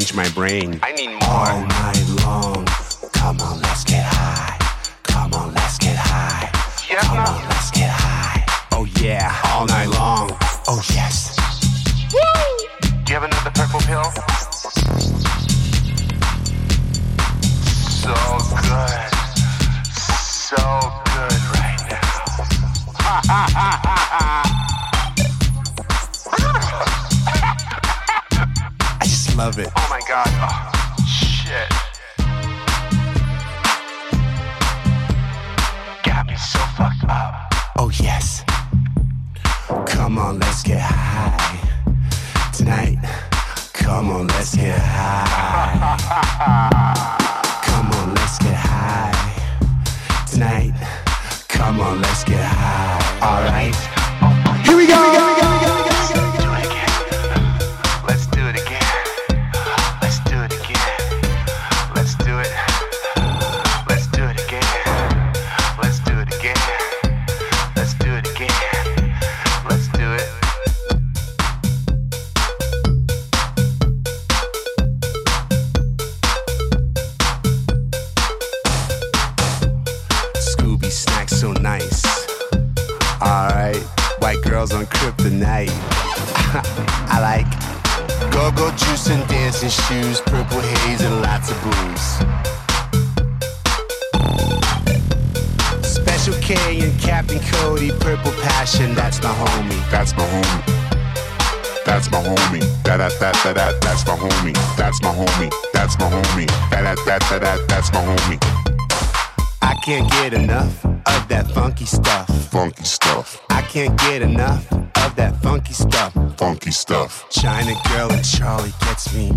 to rearrange my brain. I need more. All night long. Come on, let's get high. Come on, let's get high. Yes, Come on, let's get high. Oh yeah, all night long. Oh yes. Woo! Do you have another purple pill? So good. So good right now. I just love it. Oh my god. Oh, shit. Got me so fucked up. Oh yes. Come on, let's get high. Tonight. Come on, let's get high. Come on, let's get high. Tonight. Come on, let's get high. Alright. Oh Here we go. Do shoes, purple haze and lots of booze. Special K and Captain Cody, purple passion, that's my homie. That's my homie. That's my homie. That that that that that that's my homie. That's my homie. That's my homie. That that that that that that's my homie. I can't get enough of that funky stuff. Funky stuff. I can't get enough of that funky stuff. Funky stuff. China girl and Charlie gets me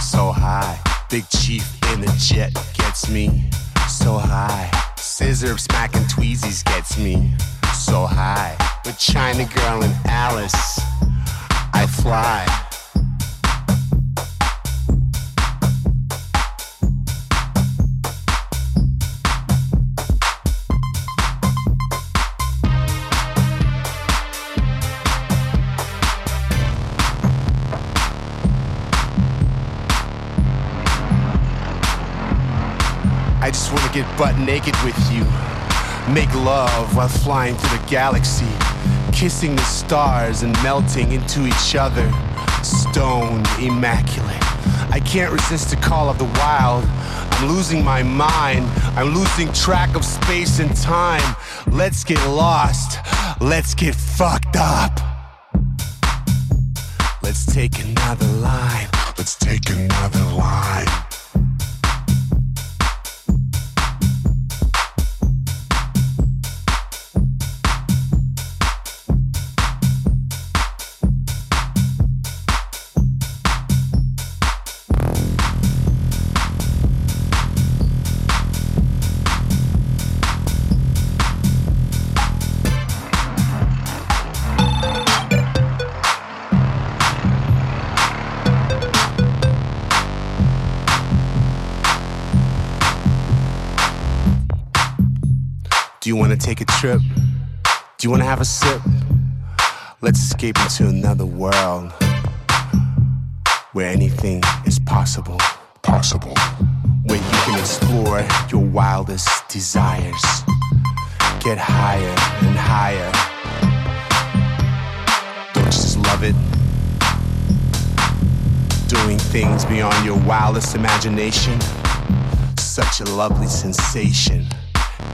so high. Big Chief in the jet gets me so high. Scissor smacking tweezies gets me so high. With China girl and Alice, I fly. Wanna get butt naked with you. Make love while flying through the galaxy. Kissing the stars and melting into each other. Stoned, immaculate. I can't resist the call of the wild. I'm losing my mind. I'm losing track of space and time. Let's get lost. Let's get fucked up. Let's take another line. Let's take another line. Do you want to take a trip? Do you want to have a sip? Let's escape into another world where anything is possible. Possible. Where you can explore your wildest desires. Get higher and higher. Don't just love it? Doing things beyond your wildest imagination. Such a lovely sensation.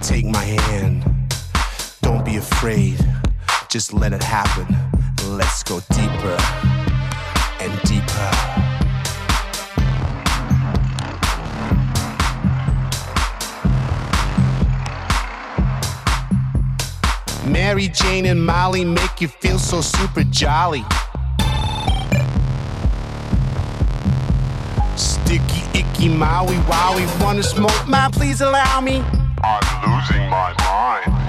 Take my hand. Don't be afraid. Just let it happen. Let's go deeper and deeper. Mary Jane and Molly make you feel so super jolly. Sticky, icky, Maui, wowie, wanna smoke? Man, please allow me. Losing my mind.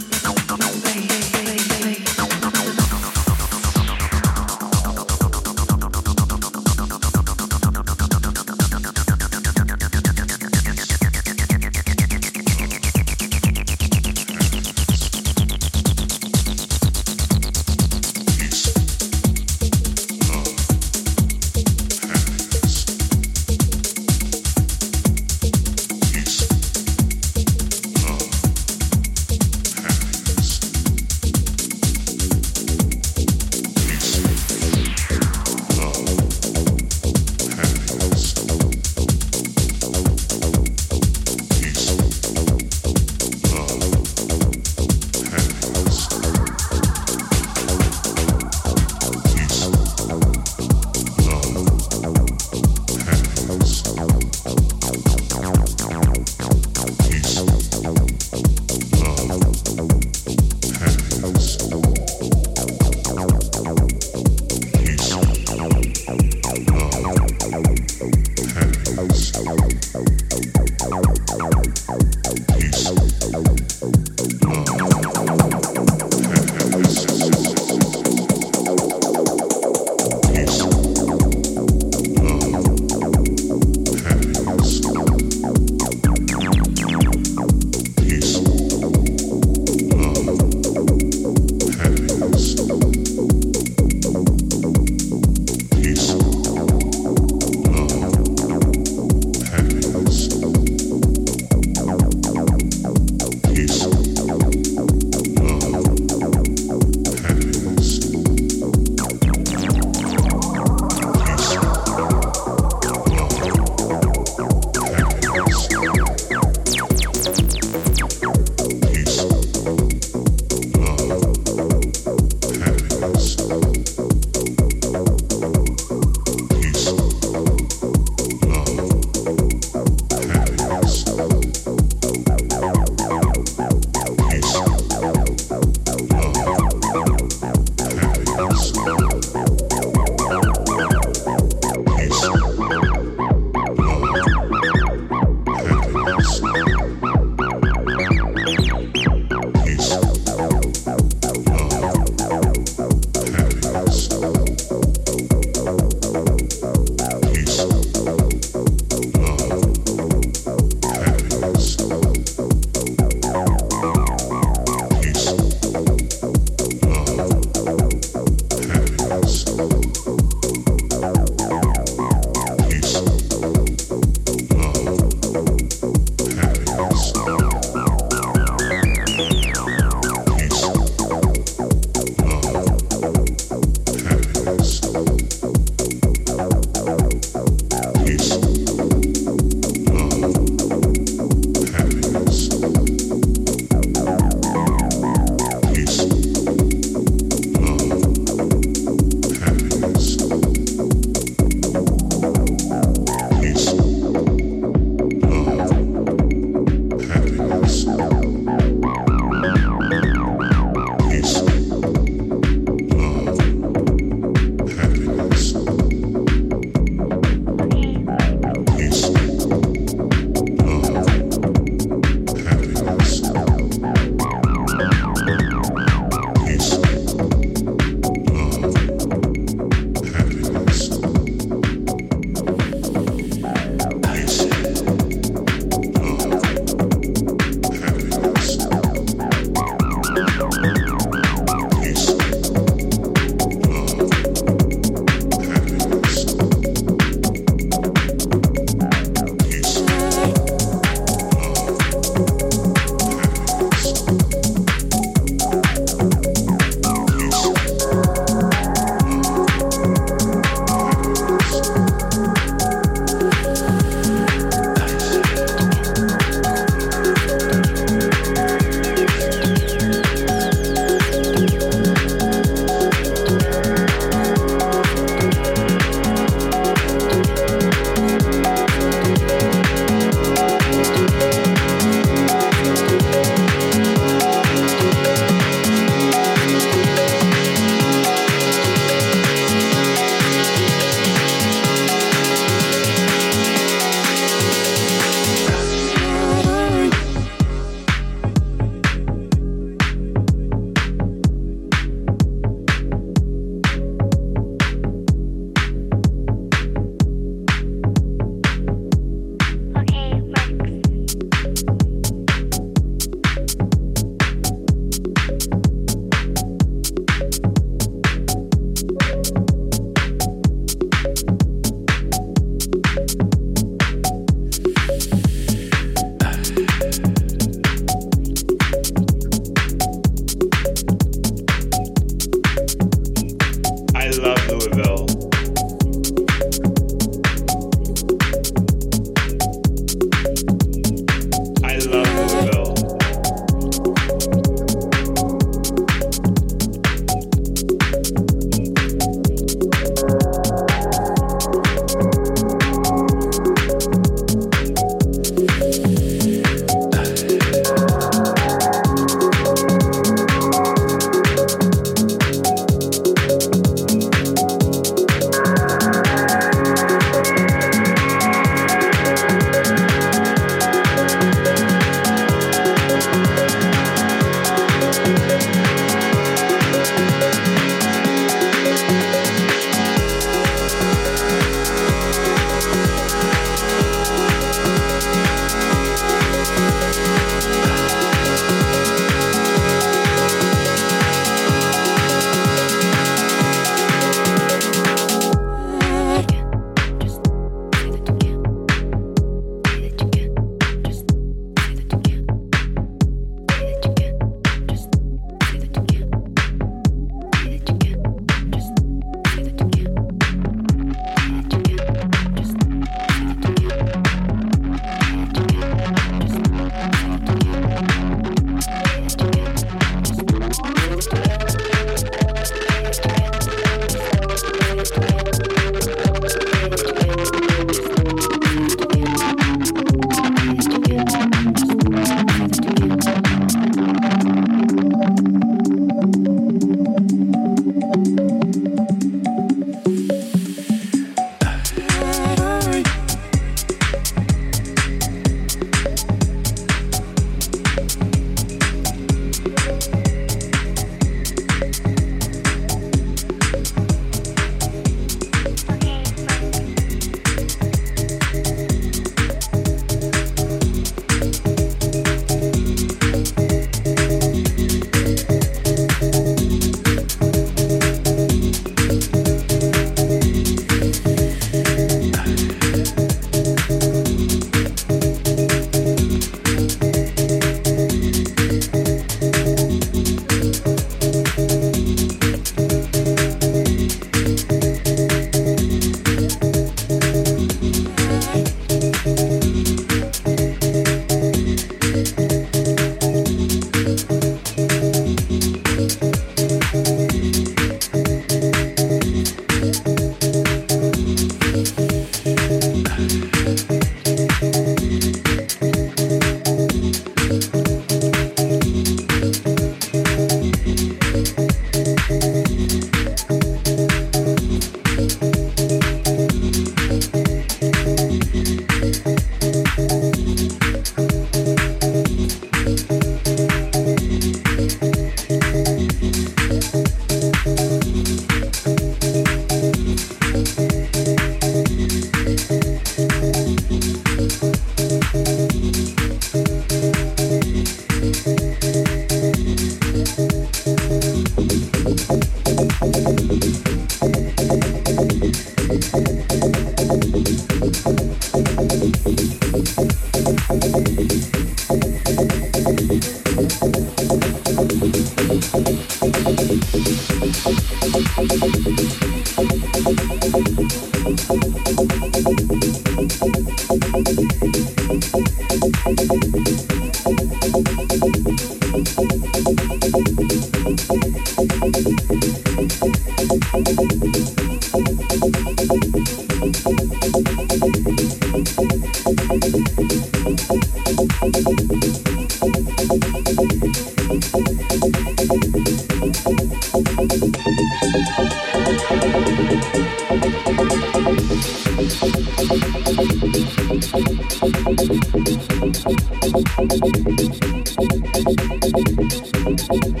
Thank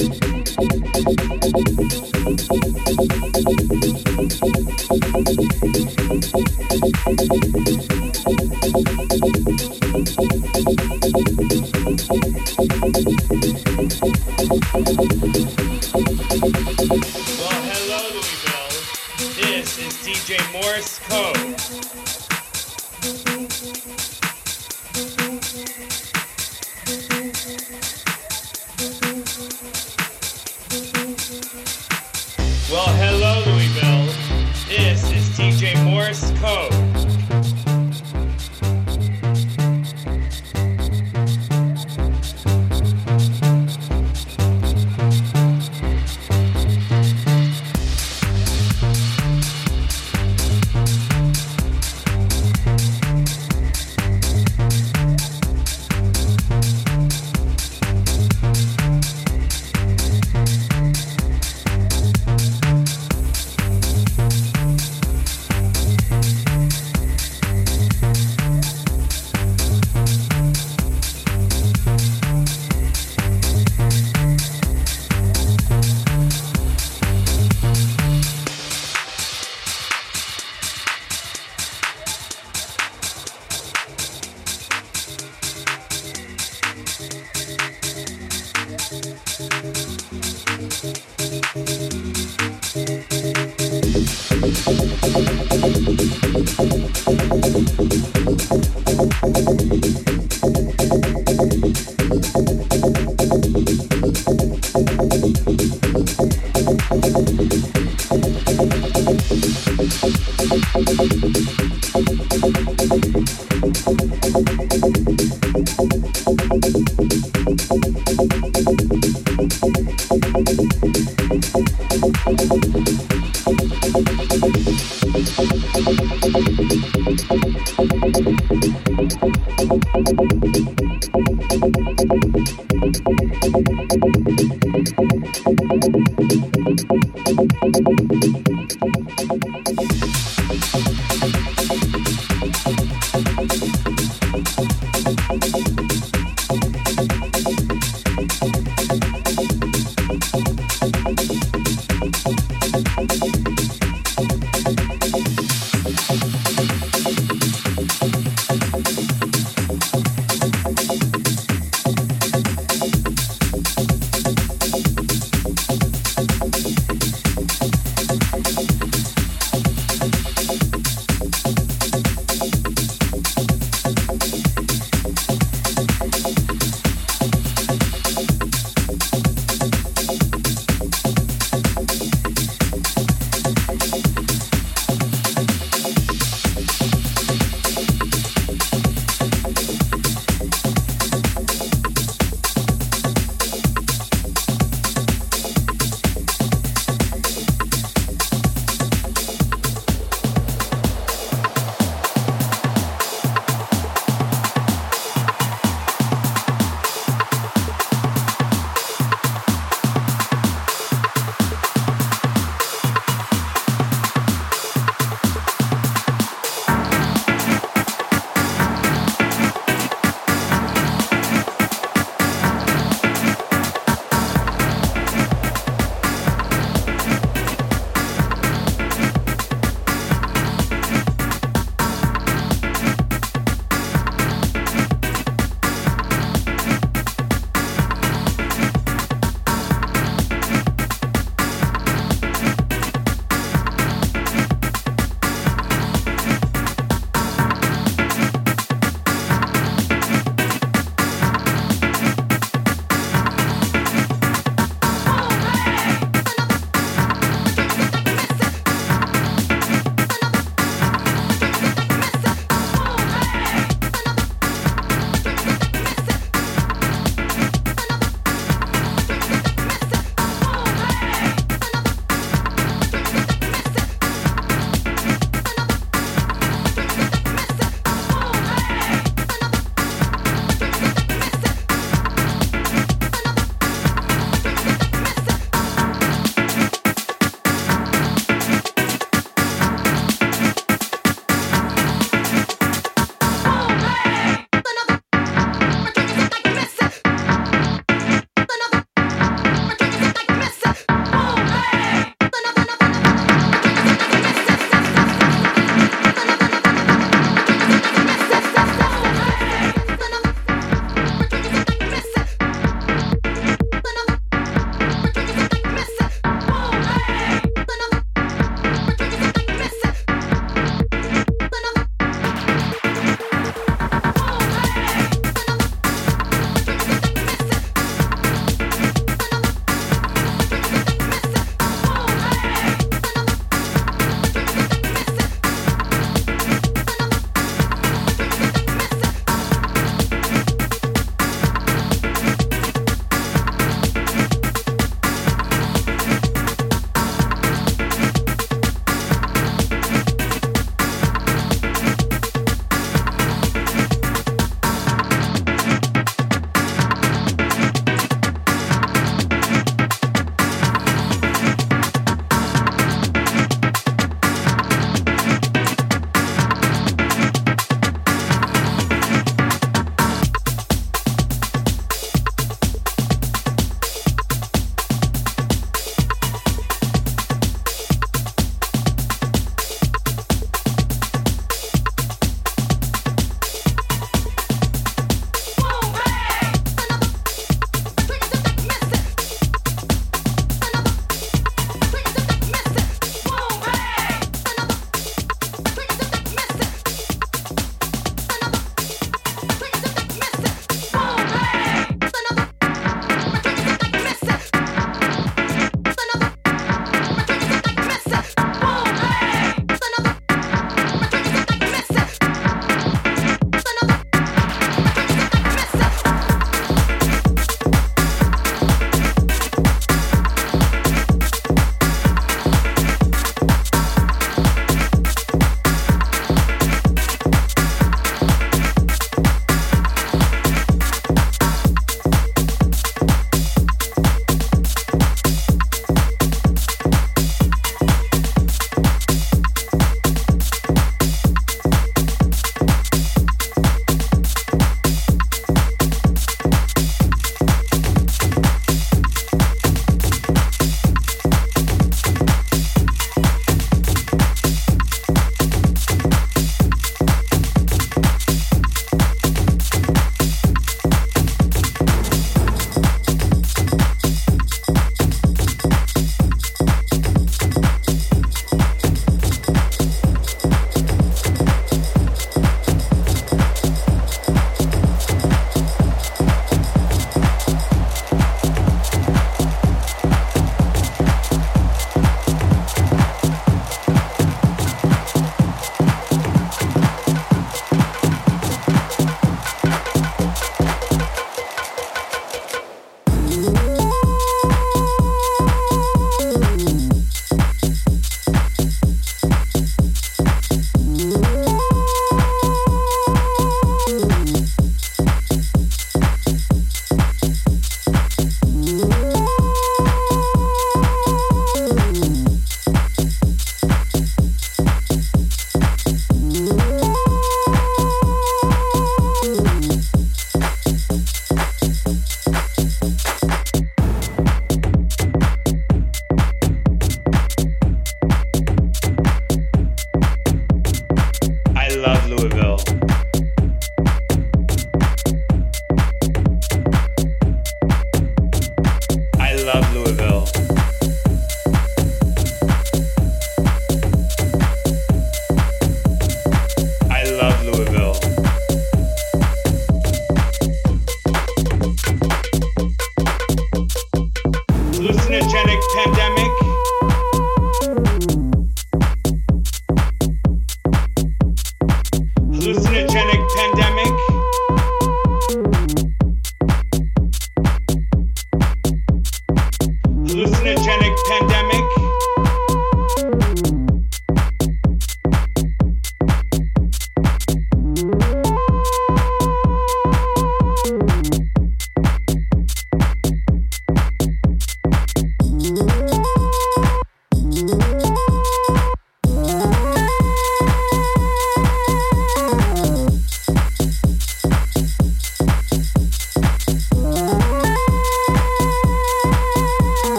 you.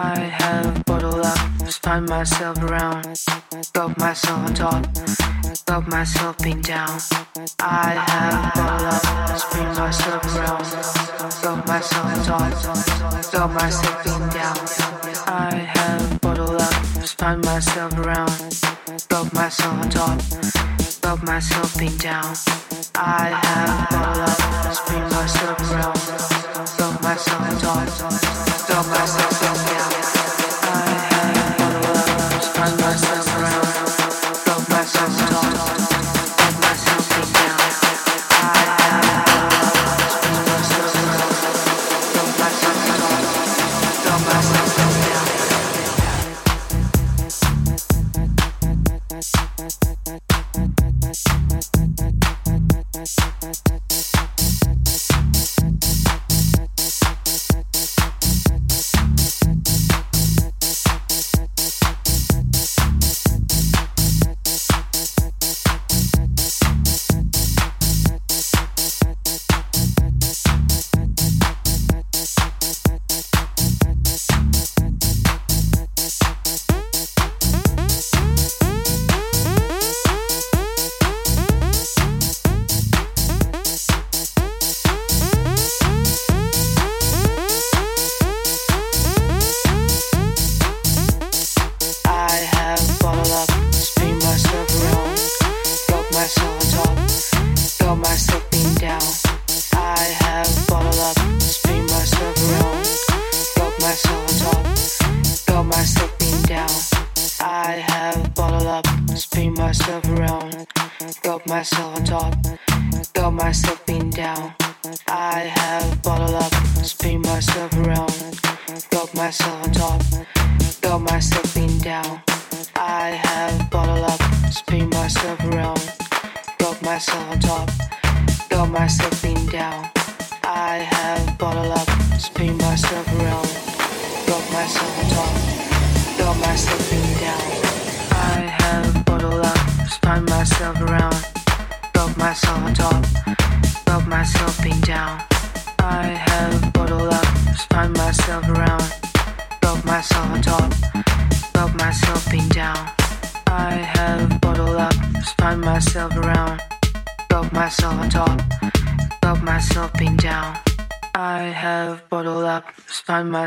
I have bottled up, spun myself around, got myself on top, got myself pinned down. I have bottled up, spun myself around, got myself on top, got myself pinned down. I have bottled up, spun myself around, got myself on top, got myself pinned down. I have bottled up, spun myself around, got myself on top myself down.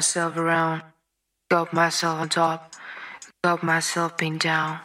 myself around, got myself on top, got myself pinned down.